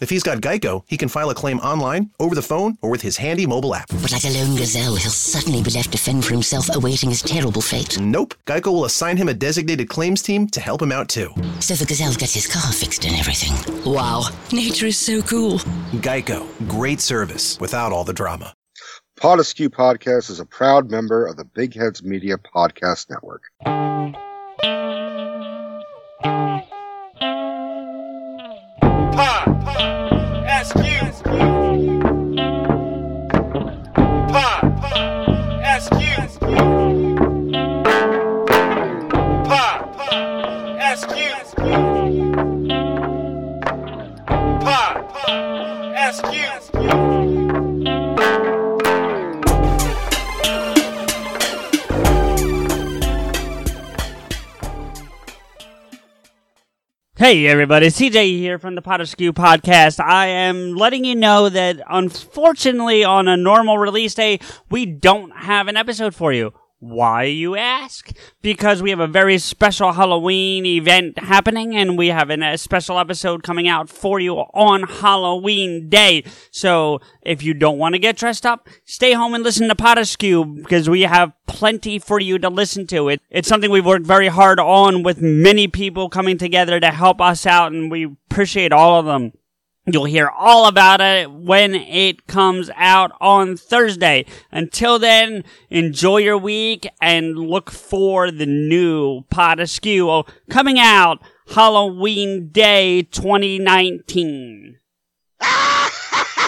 If he's got Geico, he can file a claim online, over the phone, or with his handy mobile app. But like a lone gazelle, he'll suddenly be left to fend for himself, awaiting his terrible fate. Nope. Geico will assign him a designated claims team to help him out too. So the gazelle gets his car fixed and everything. Wow, nature is so cool. Geico. Great service without all the drama. Pod Askew Podcast is a proud member of the Big Heads Media Podcast Network. Pod Askew. Pod Askew. Hey everybody, CJ here from the Pot podcast. I am letting you know that unfortunately on a normal release day, we don't have an episode for you. Why, you ask? Because we have a very special Halloween event happening and we have an- a special episode coming out for you on Halloween day. So, if you don't want to get dressed up, stay home and listen to Pod Askew because we have plenty for you to listen to. It, it's something we've worked very hard on with many people coming together to help us out and we appreciate all of them. You'll hear all about it when it comes out on Thursday. Until then, enjoy your week and look for the new Pod Askew coming out Halloween Day 2019.